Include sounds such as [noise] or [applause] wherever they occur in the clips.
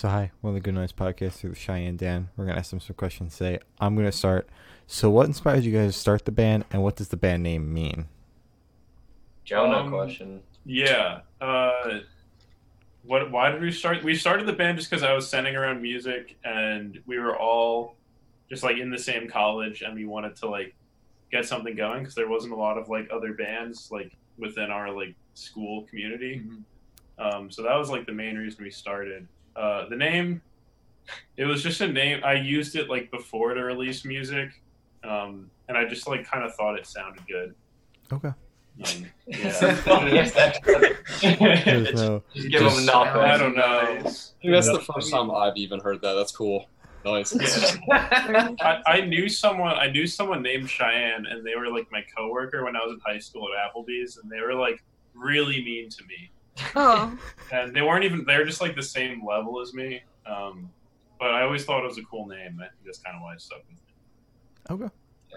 So hi, one of the Good Noise podcasts through Cheyenne Dan. We're gonna ask them some questions today. I'm gonna start. So what inspired you guys to start the band and what does the band name mean? Jonah Um, question. Yeah. Uh, what? Why did we start? We started the band just because I was sending around music, and we were all just like in the same college, and we wanted to like get something going because there wasn't a lot of like other bands like within our like school community. Um, so that was like the main reason we started. Uh, the name, it was just a name. I used it like before to release music, um, and I just like kind of thought it sounded good. Okay. Um, [laughs] yeah. that- no [laughs] Just give them nothing. I don't know. I that's the first time I've even heard that. That's cool. Nice. Yeah. [laughs] I, I knew someone. I knew someone named Cheyenne, and they were like my coworker when I was in high school at Applebee's, and they were like really mean to me. Oh, [laughs] And they weren't even. They're just like the same level as me. Um, but I always thought it was a cool name. I think that's kind of why I stuck with it. Okay.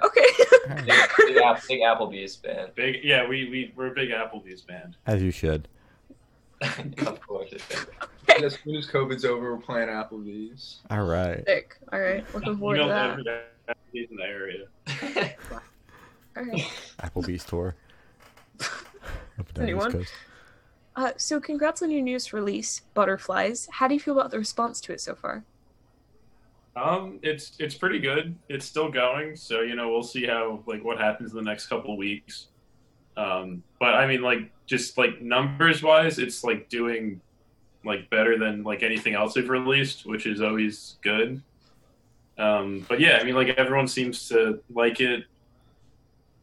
okay. [laughs] Big, big, big Applebee's band. Big, yeah. We we we're a big Applebee's band. As you should. [laughs] of course. as soon as COVID's over, we're playing Applebee's. All right. Sick. All right. Looking You forward know, to that. Applebee's in the area. All right. Applebee's tour. Up and down the East Anyone? Coast. Uh, so, congrats on your newest release, Butterflies. How do you feel about the response to it so far? Um, it's it's pretty good. It's still going, so you know we'll see how like what happens in the next couple weeks. Um, but I mean, like just like numbers wise, it's like doing like better than like anything else they've released, which is always good. Um, but yeah, I mean, like everyone seems to like it,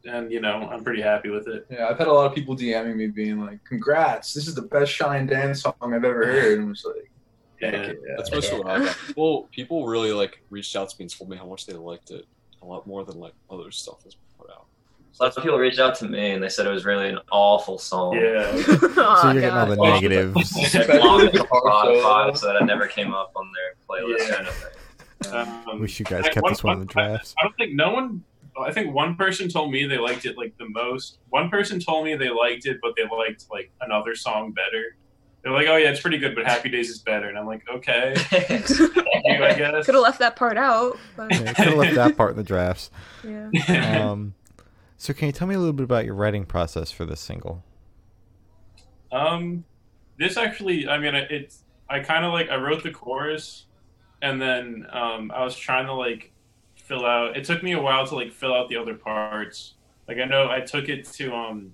and you know I'm pretty happy with it. Yeah, I've had a lot of people DMing me being like, "Congrats! This is the best Cheyenne Dan song I've ever heard." And I'm just like, Yeah. "Heck yeah." That's mostly what I got. [laughs] People, people really like reached out to me and told me how much they liked it a lot more than like other stuff that's been put out. Lots of people reached out to me and they said it was really an awful song. Yeah, [laughs] [laughs] oh, So you're getting all the God. Well, negatives. They blocked it from Spotify so that it never came up on their playlist Yeah. kind of thing. um, Wish you guys I- kept this one in the drafts. I don't think no one. I think one person told me they liked it like the most. One person told me they liked it, but they liked like another song better. They're like, "Oh yeah, it's pretty good, but Happy Days is better." And I'm like, "Okay, [laughs] you, I guess." Could have left that part out, but Yeah, could have left that part in the drafts. yeah. [laughs] Um, so can you tell me a little bit about your writing process for this single? um, this actually, I mean, it's I kind of like I wrote the chorus, and then um, I was trying to like fill out. It took me a while to like fill out the other parts. Like I know I took it to um.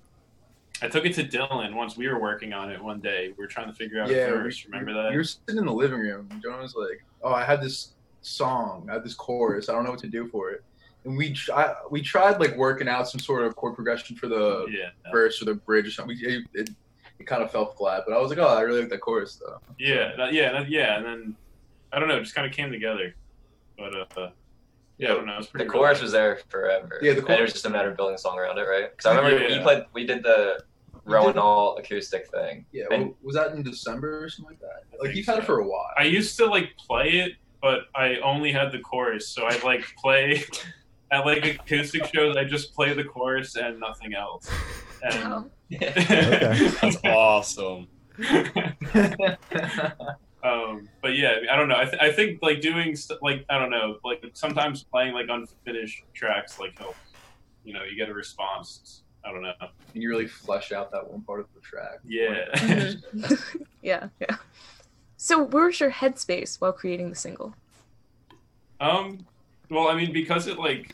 I took it to Dylan once we were working on it one day. We were trying to figure out yeah, verse. Remember that? You were sitting in the living room. And Jonah was like, "Oh, I had this song. I had this chorus. I don't know what to do for it." And we try, we tried like working out some sort of chord progression for the yeah, verse or the bridge or something. We, it, it, it kind of fell flat, but I was like, "Oh, I really like that chorus though." yeah, that- yeah, that- yeah. And then I don't know, it just kind of came together. But uh, yeah, I don't know. The chorus was there forever. Yeah, the and it was just a matter of building a song around it, right? Because I remember Yeah. we played, we did the You Rowan did- All acoustic thing. Yeah, And- well, was that in December or something like that? I Like you've had it for a while. I used to like play it, but I only had the chorus, so I'd like play [laughs] at like acoustic shows. I just play the chorus and nothing else. And Wow. [laughs] [laughs] Okay. That's awesome. Um, but yeah, I don't know. I, th- I think like doing st- like I don't know, like sometimes playing like unfinished tracks like helps. You know, you get a response. I don't know. and you really flesh out that one part of the track. Yeah. Mhm. [laughs] [laughs] yeah, yeah. So, where was your headspace while creating the single? Um, well, I mean, because it like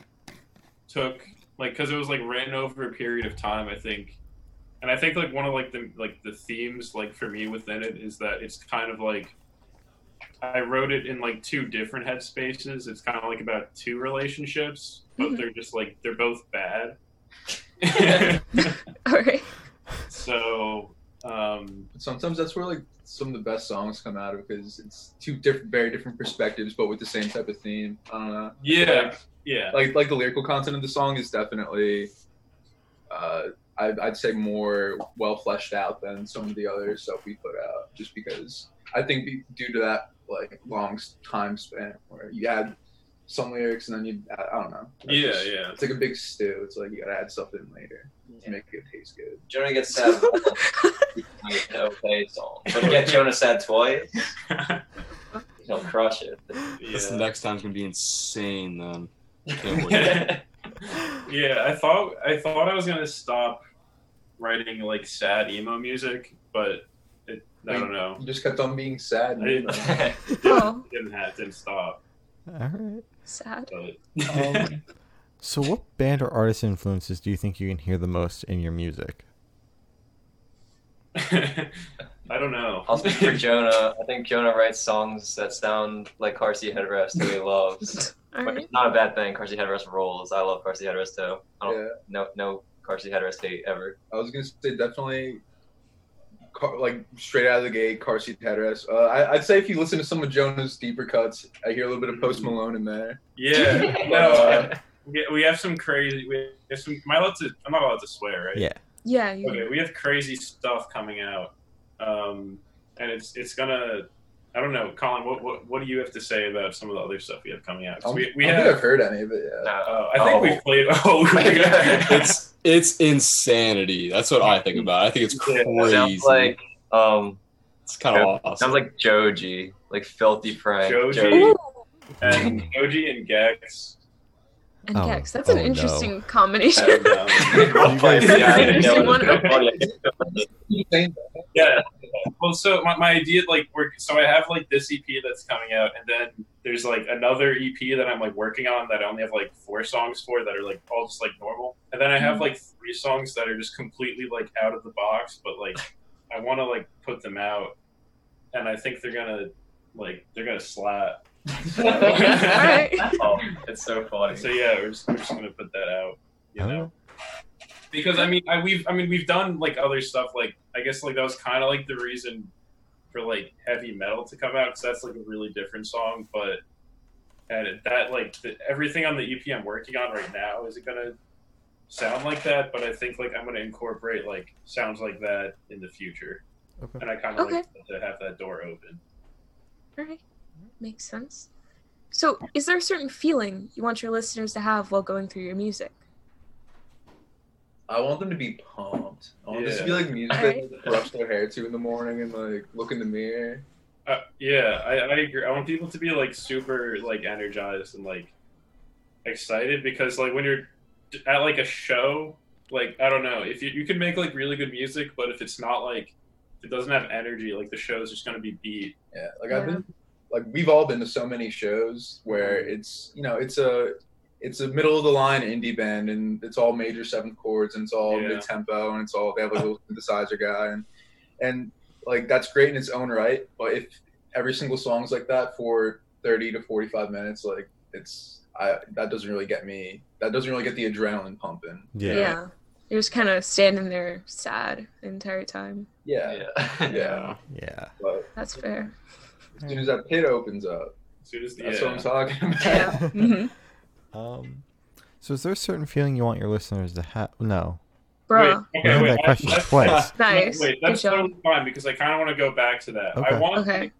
took like because it was like ran over a period of time, I think, and I think like one of like the like the themes like for me within it is that it's kind of like I wrote it in like two different headspaces. It's kind of like about two relationships, but Mhm. they're just like they're both bad. [laughs] All right. so, um, But sometimes that's where like some of the best songs come out of because it's two different, very different perspectives, but with the same type of theme. I don't know. yeah, yeah, Like like the lyrical content of the song is definitely, uh, I'd, I'd say more well fleshed out than some of the other stuff we put out. Just because I think due to that like long time span where you add some lyrics and then you add, I don't know. Yeah, just- yeah. It's like a big stew. It's like you gotta add stuff in later to make it taste good. Jonah gets sad. once, you make an okay song. But you get Jonah sad twice. [laughs] He'll crush it. This Yeah. next time's gonna be insane. Then Can't [laughs] wait. Yeah, I thought I thought I was gonna stop writing like sad emo music, but it, I don't know. You just kept on being sad. I [laughs] [laughs] didn't, Oh, didn't have didn't stop. All right. sad. But Um, [laughs] so, what band or artist influences do you think you can hear the most in your music? I don't know. I'll speak for [laughs] Jonah. I think Jonah writes songs that sound like car seat headrest that he loves. [laughs] But right. it's not a bad thing. Car seat headrest rolls. I love car seat headrest too. I don't Yeah, no no car seat headrest hate ever. I was gonna say definitely, car, like straight out of the gate, car seat headrest. Uh, I, I'd say if you listen to some of Jonah's deeper cuts, I hear a little bit of Post Malone in there. Yeah, [laughs] no, uh, we, we have some crazy. We have some. Am I allowed to? I'm not allowed to swear, right? Yeah. Yeah. You, Okay, we have crazy stuff coming out, um, and it's it's gonna. I don't know, Colin. What, what what do you have to say about some of the other stuff we have coming out? I we don't we think have. I've heard any of it yet. Uh, I think Oh. we've played. Oh, [laughs] [laughs] it's it's insanity. That's what I think about. it. I think it's Yeah, crazy. Sounds like um it's kind of awesome. sounds like Joji, like filthy Frank. Joji. Ooh, and Koji and Gex. And Oh, Gex. That's oh, an interesting I combination. [laughs] don't [laughs] know. You guys- Yeah, I Interesting know. one. [laughs] yeah. Well, so my, my idea, like, we're, so I have like this EP that's coming out, and then there's like another EP that I'm like working on that I only have like four songs for that are like all just like normal, and then I have mm-hmm. like three songs that are just completely like out of the box, but like I want to like put them out, and I think they're gonna like they're gonna slap. Alright. [laughs] Oh, it's so funny. So yeah, we're just, we're just gonna put that out, you know. Because I mean, I, we've I mean we've done like other stuff. Like I guess like that was kind of like the reason for like heavy metal to come out because that's like a really different song. But and that like the, everything on the EP I'm working on right now is it gonna sound like that? But I think like I'm gonna incorporate like sounds like that in the future, Okay. and I kind of Okay. like to have that door open. All right. Makes sense. So, is there a certain feeling you want your listeners to have while going through your music? I want them to be pumped. I want this to be like music Alright. they brush their hair to in the morning and like look in the mirror. Uh, yeah, I, I agree. I want people to be like super like energized and like excited because like when you're at like a show, like I don't know if you you can make like really good music, but if it's not like if it doesn't have energy, like the show's just gonna be beat. Yeah, like I've been, like we've all been to so many shows where mm. it's you know it's a it's a middle of the line indie band and it's all major seventh chords and it's all Yeah. mid tempo and it's all they have like a little synthesizer guy and and like that's great in its own right. But if every single song's like that for thirty to forty five minutes, like it's I that doesn't really get me. That doesn't really get the adrenaline pumping. Yeah. You're just kind of standing there sad the entire time. Yeah, yeah. yeah. [laughs] Yeah. But That's fair. As soon as that pit opens up, As soon as the, that's yeah. what I'm talking [laughs] about. Yeah. hmm Um, so is there a certain feeling you want your listeners to have? No. Bruh. Wait, We had that question that's- twice. Nice. Wait, that's Good job. totally fine because I kind of want to go back to that. Okay. I want, Okay.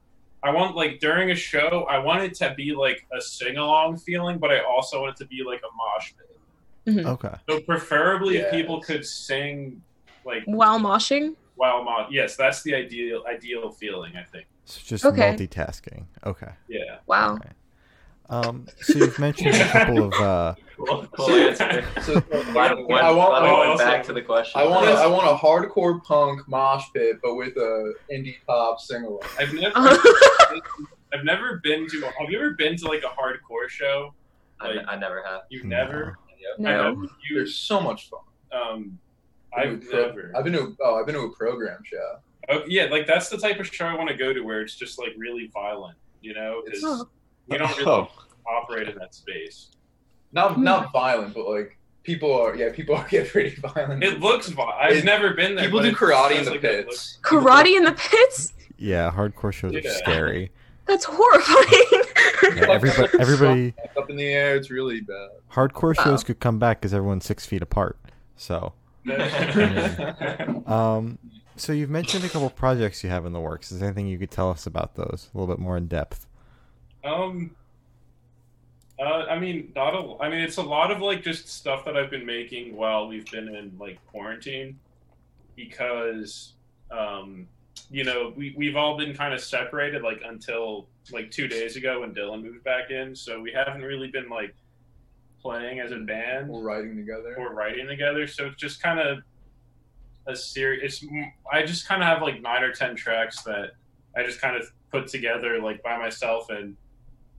I want like during a show, I want it to be like a sing along feeling, but I also want it to be like a mosh pit. Okay. So preferably, if people could sing like While moshing? While mo- yes, that's the ideal ideal feeling. I think. So just Okay. multitasking. Okay. Yeah. Wow. Okay. Um, so you've mentioned a couple of uh, Cool, cool answer. So, Glad we went, I want, glad we went also- back to the question. I want, a, I want a hardcore punk mosh pit, but with a indie pop sing along. I've never Uh-huh. I've never been to. A, Have you ever been to like a hardcore show? I, I never have. You've No. never. No. I know you. They're so much fun. Um, I've I've been to a pro- never. I've been to. Oh, I've been to a program show. Oh, yeah, like that's the type of show I want to go to where it's just like really violent, you know? Because Oh. we don't really Oh. operate in that space. Not Hmm. not violent, but like people are. Yeah, people [laughs] are get pretty violent. It looks violent. I've It- never been there. People do karate in the like it pits. Karate in the pits? yeah, hardcore shows are scary. That's horrifying. [laughs] Yeah, everybody, [laughs] everybody, up in the air. It's really bad. hardcore Wow. shows could come back because everyone's six feet apart. So, looks. [laughs] um, so you've mentioned a couple projects you have in the works. Is there anything you could tell us about those a little bit more in depth? um. Uh, I mean, not a. I mean, it's a lot of like just stuff that I've been making while we've been in like quarantine, because um, you know we we've all been kind of separated like until like two days ago when Dylan moved back in. So we haven't really been like playing as a band We're writing together. or writing together. So it's just kind of a series. It's I just kind of have like nine or ten tracks that I just kind of put together like by myself, and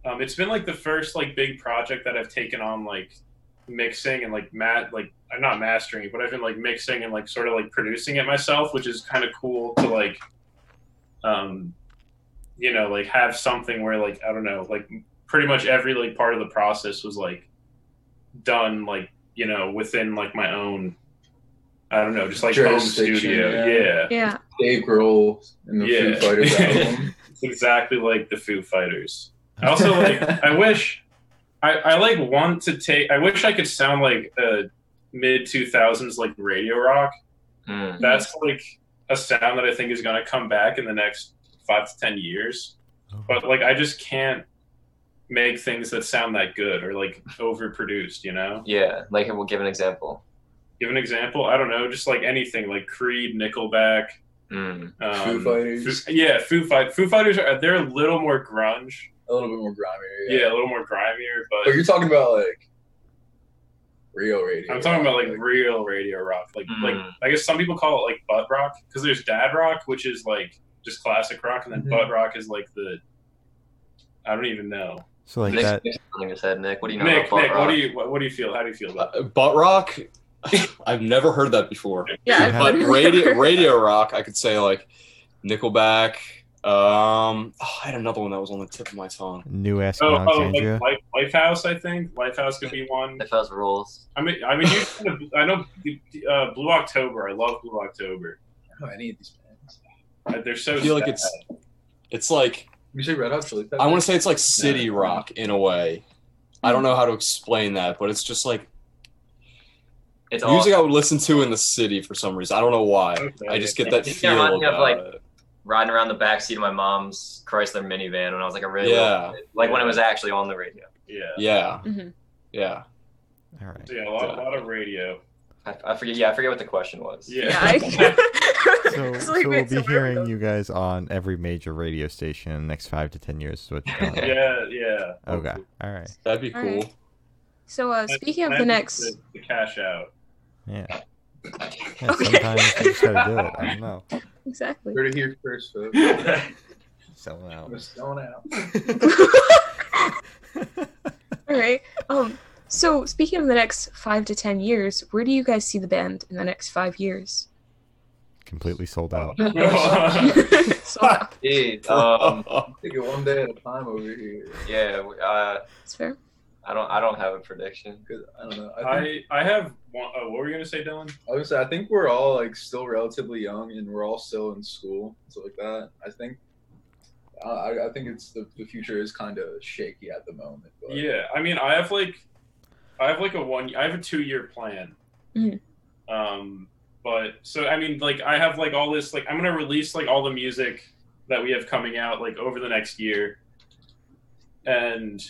um, it's been like the first like big project that I've taken on like mixing and like mat like I'm not mastering it, but I've been like mixing and like sort of like producing it myself, which is kind of cool to like, um, you know, like have something where like I don't know, like pretty much every like part of the process was like done like you know within like my own I don't know just like home studio yeah. yeah, Yeah. Dave Grohl in the Yeah. Foo Fighters [laughs] album. it's exactly like the Foo Fighters I also like [laughs] I wish I, I like want to take I wish I could sound like a mid 2000s like radio rock Mm. that's like a sound that I think is going to come back in the next 5 to 10 years but like I just can't make things that sound that good or like overproduced you know Yeah, like we'll give an example. give an example i don't know just like anything like creed nickelback Mm. um, Foo Fighters. Foo- yeah foo fight foo fighters are they're a little more grunge A little bit more grimy. yeah, Yeah. a little more grimier But but you're talking about like real radio. i'm talking about like rock, real radio rock like Mm. like i guess some people call it like butt rock because there's dad rock which is like just classic rock and then Mhm. butt rock is like the i don't even know So like Nick's, that. Nick's nodding his head. Nick, what do you know nick about nick butt what do you what, what do you feel how do you feel about Uh, butt rock. [laughs] I've never heard that before. Yeah. Yeah. But radio radio rock, I could say like Nickelback. Um, oh, I had another one that was on the tip of my tongue. New Ask Oh, oh, Alexandria. like Life, Lifehouse, I think. Lifehouse could be one. If those rules. I mean, I mean, you [laughs] kind of, I know uh, Blue October. I love Blue October. I don't know any of these bands. Uh, They're so. I feel like sad. it's it's like You say Red Hot Chili Peppers? I want to say it's like city Yeah. rock in a way. I don't know how to explain that, but it's just like It's music all I would listen to in the city for some reason. I don't know why. Okay. I just get that It feel reminds me of, like, it. riding around the back seat of my mom's Chrysler minivan when I was like a really Yeah. little kid. like when it was actually on the radio. Yeah. Yeah, Mhm. yeah. All right. So, yeah, a lot, a lot of radio. I, I forget. Yeah, I forget what the question was. Yeah. Yeah. I, [laughs] [laughs] [laughs] So, so like, we'll be so hearing we you guys on every major radio station in the next five to ten years. Is what you're telling me. Yeah, yeah. Okay. All right. That'd be cool. right. So, uh, speaking of I the next, the, the cash out. Yeah. [laughs] yeah Okay. Sometimes you just gotta do it. I don't know. exactly. Heard it here first, folks. [laughs] Selling out. I'm going out. All right. Um. So, speaking of the next five to ten years, where do you guys see the band in the next five years? Completely sold out. so, uh, Jeez, um, [laughs] Take it one day at a time over here. yeah, uh, it's fair. I don't. I don't have a prediction. Because I don't know. I, think, I I have one. Oh, what were you gonna say, Dylan? I was gonna say I think we're all like still relatively young and we're all still in school, so like that. I think. I, I I think it's the, the future is kind of shaky at the moment. But Yeah, I mean, I have like, I have like a one. I have a two year plan. Mhm. Um, but so I mean, like, I have like all this. Like, I'm gonna release like all the music that we have coming out like over the next year, and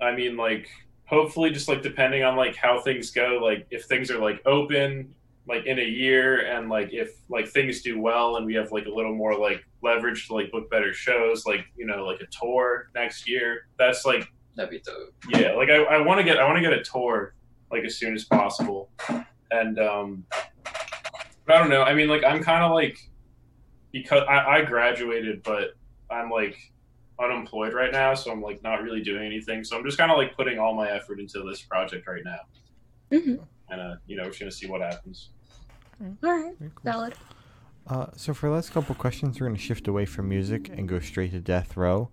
I mean, like, hopefully, just like depending on like how things go, like if things are like open like in a year and like if like things do well and we have like a little more like leverage to like book better shows like you know like a tour next year that's like That'd be dope. yeah like i, I want to get i want to get a tour like as soon as possible and um but i don't know i mean like i'm kind of like because I, I graduated but i'm like unemployed right now so i'm like not really doing anything so i'm just kind of like putting all my effort into this project right now hmm and uh you know we're just gonna see what happens All right. Cool. Valid. Uh, so for the last couple questions, we're going to shift away from music and go straight to death row.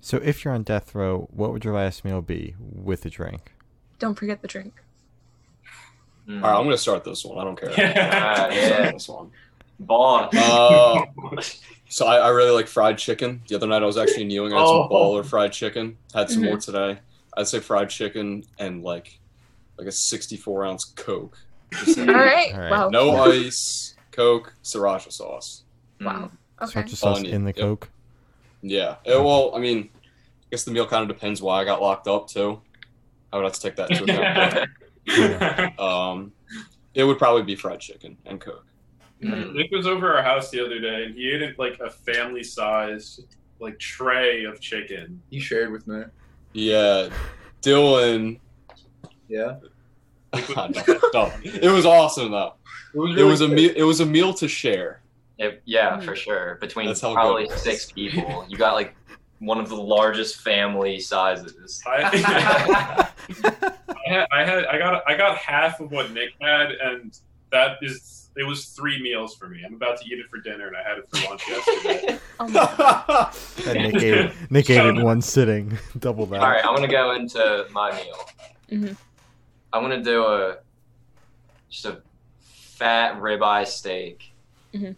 So if you're on death row, what would your last meal be with a drink? Don't forget the drink. Mm. All right, I'm gonna start this one. I don't care. [laughs] Ah, I'm yeah. this one. Bond. Uh, [laughs] so I, I really like fried chicken. The other night I was actually in Ewing. I had Oh. some baller fried chicken. Had some Mhm. more today. I'd say fried chicken and like like a 64 ounce Coke. Just [laughs] All right. All right. Wow. No ice, Coke, sriracha sauce. Wow. Okay. Sriracha sauce Onion, in the yep. Coke. Yeah. Well, I mean, I guess the meal kind of depends why I got locked up too. I would have to take that into account. But, [laughs] um, it would probably be fried chicken and Coke. Mm. Nick was over our house the other day, and he ate like a family-sized like tray of chicken. He shared with me. Yeah, Dylan. Yeah. [laughs] [laughs] no, no. It was awesome though. It was, It was a meal. It was a meal to share. It- yeah, for sure. Between That's good probably six people, you got like one of the largest family sizes. I, I had, I had, I got, I got half of what Nick had, and that is, it was three meals for me. I'm about to eat it for dinner, and I had it for lunch yesterday. [laughs] Oh my god. [laughs] And Nick ate it, Nick ate it in one sitting, [laughs] double that. All right, I'm gonna go into my meal. Mhm. I'm gonna do a just a fat ribeye steak. Mhm.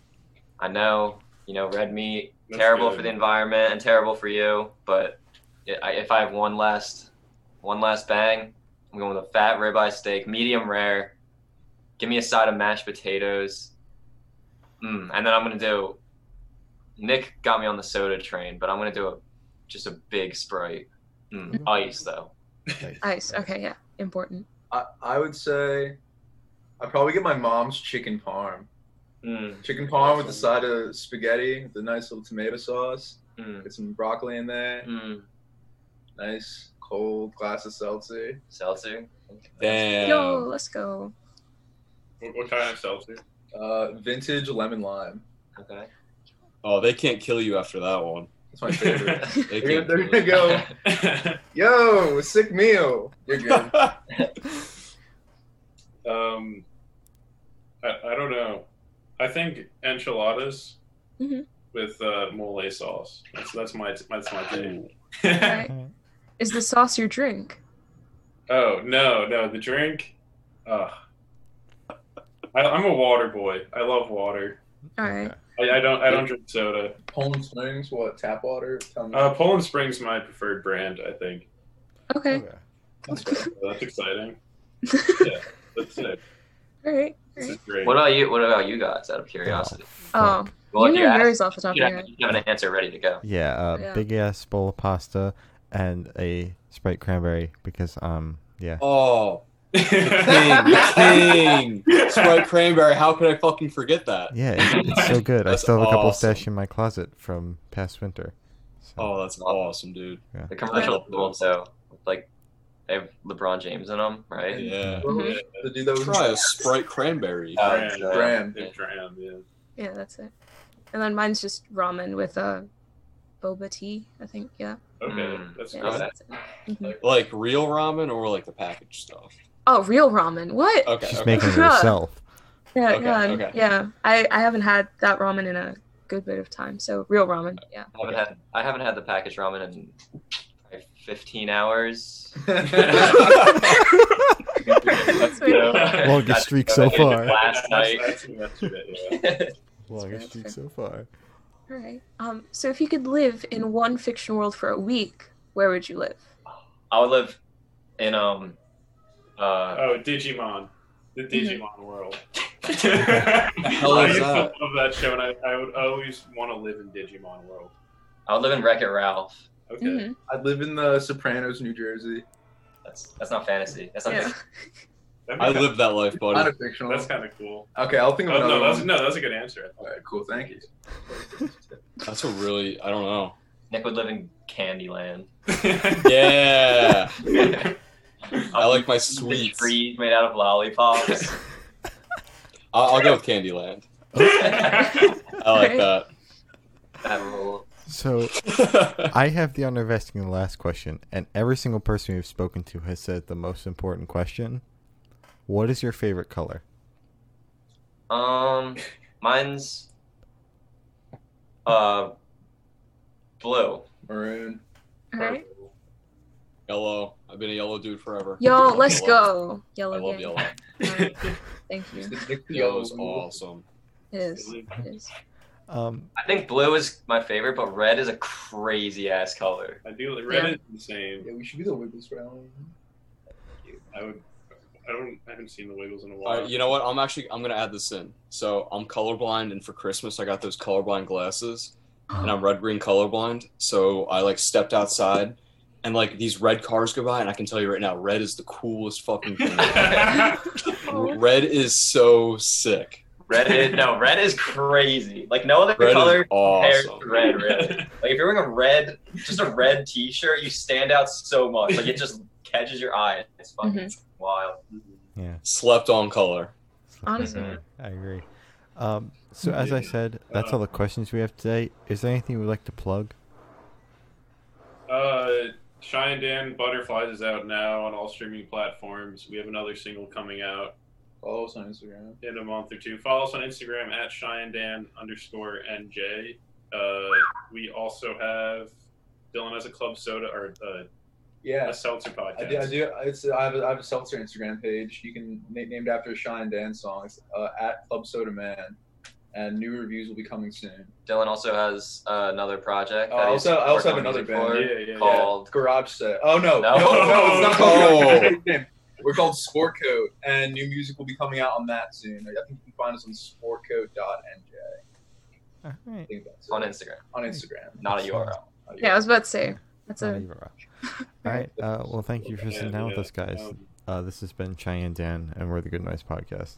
I know, you know, red meat That's terrible good. for the environment and terrible for you, but i I- if I have one last one last bang, I'm going with a fat ribeye steak, medium rare. Give me a side of mashed potatoes. Mm, and then I'm gonna do. Nick got me on the soda train, but I'm gonna do a just a big sprite. Mm, Mhm. ice though. Ice. Okay, yeah. Important. I, I would say I'd probably get my mom's chicken parm. Mm, Chicken parm with the side of spaghetti, the nice little tomato sauce. mm, Get some broccoli in there. mm. Nice cold glass of seltzer. Seltzer. Damn. Yo, let's go. What, what kind of seltzer? Uh, vintage lemon lime. Okay. Oh, they can't kill you after that one. That's my favorite. [laughs] They they're, can't they're gonna go, [laughs] yo, sick meal. You're good. [laughs] um, I, I don't know. I think enchiladas Mhm. with uh, mole sauce. That's that's my that's my take. Alright. Is the sauce your drink? oh no, no, the drink. Uh, I, I'm a water boy. I love water. Alright. I, I don't I don't drink soda. Poland Springs, what? Tap water? Tell me. Uh, Poland Springs my preferred brand. I think Okay. Okay. That's fair. So that's exciting. [laughs] That's it. All right. All right. What about you? What about you guys? Out of curiosity. Oh, Well, you if know ask- yours off the top of your head. you have an answer ready to go. Yeah, uh, Yeah. big ass bowl of pasta and a Sprite cranberry because um yeah. Oh, [laughs] king, king, Sprite cranberry. How could I fucking forget that? Yeah, it, it's so [laughs] good. I still have a couple awesome. stashed in my closet from past winter. So, Oh, that's awesome, dude. The commercial ones though, like they have LeBron James in them, right? Yeah. Mhm. The dude that was Try a Sprite cranberry. Uh, Dram. uh, Dram. Yeah, Dram, yeah. Yeah, that's it. And then mine's just ramen with a boba tea, I think. Yeah. Okay, Mm. that's good. that's. Mhm. Like real ramen or like the packaged stuff? Oh, real ramen. What? Okay. She's okay. making it herself. Yeah, Okay, yeah, okay. yeah. I, I haven't had that ramen in a good bit of time. So real ramen, yeah. I haven't had I haven't had the packaged ramen in probably 15 hours. [laughs] That's You know, fair. Longest streak so I did it far. Last night. [laughs] Longest streak so far. All right. Um. So if you could live in one fiction world for a week, where would you live? I would live in um uh Oh, Digimon. The Mm-hmm. Digimon world. [laughs] [laughs] hell I is used that? to love that show, and I, I would always want to live in Digimon world. I would live in Wreck It Ralph. Okay. Mhm. I live in the Sopranos, New Jersey. That's that's not fantasy. That's not Yeah. [laughs] fiction. That'd I be- lived that life, Kind buddy. of fictional. That's kind of cool. Okay, I'll think of Oh, another no, that's one. no, that's a good answer. All right, cool. Thank you. That's a really I don't know. Nick would live in Candyland. [laughs] Yeah, [laughs] I like my The sweets. trees made out of lollipops. [laughs] I'll, I'll go with Candyland. that I like that. rule. So I have the honor of asking the last question, and every single person we've spoken to has said the most important question. What is your favorite color? Um, mine's uh blue. Maroon. All right. Yellow. I've been a yellow dude forever. Yo, love let's yellow. go. Yellow I love gang. yellow. All right. Thank you. Yellow's [laughs] awesome. It is. It is. Um, I think blue is my favorite, but red is a crazy ass color. I do. Red Yeah. is insane. Yeah, we should be the Wiggles round. I would. I don't. I haven't seen the Wiggles in a while. right, you know what? I'm actually I'm gonna add this in. So I'm colorblind, and for Christmas I got those colorblind glasses, and I'm red green colorblind. So I like stepped outside, and like these red cars go by, and I can tell you right now, red is the coolest fucking thing. [laughs] Red is so sick. Red is no red is crazy. Like no other Red color compares awesome. to red. Really. Like if you're wearing a red, just a red T-shirt, you stand out so much. Like it just catches your eye. It's fucking mm-hmm. Wild. Yeah. Slept on color. Honestly. [laughs] I agree. Um, so as I said, that's all the questions we have today. Is there anything you would like to plug? Uh, Cheyenne Dan Butterflies is out now on all streaming platforms. We have another single coming out Follow us on Instagram. in a month or two. Follow us on Instagram at Cheyenne Dan underscore NJ. Uh, we also have Dylan has a club soda or uh, Yeah. a seltzer podcast. I do. I do. It's, I have a, I have a seltzer Instagram page. You can na- named after a Cheyenne Dan song. It's uh, at Club Soda Man, and new reviews will be coming soon. Dylan also has uh, another project. Oh, that I also- I also have another band. for Yeah, yeah, yeah. called Garage Set. Oh no, No. no, no, it's not called Oh. Garage Set. Name. We're called Sport Coat, and new music will be coming out on that soon. I think you can find us on sportcoat.nj. All right. I think on. Instagram, on Instagram. not a URL. Not Yeah, I was about to say. That's Not a. even wrong. [laughs] All right. Uh, well, thank you for sitting down with us, guys. Uh, this has been Cheyenne Dan, and we're the Good Noise Podcast.